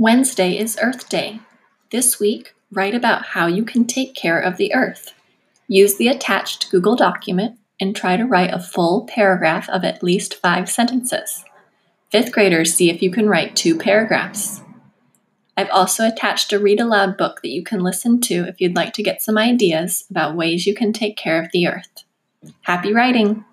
Wednesday is Earth Day. This week, write about how you can take care of the earth. Use the attached Google document and try to write a full paragraph of at least five sentences. Fifth graders, see if you can write two paragraphs. I've also attached a read aloud book that you can listen to if you'd like to get some ideas about ways you can take care of the earth. Happy writing!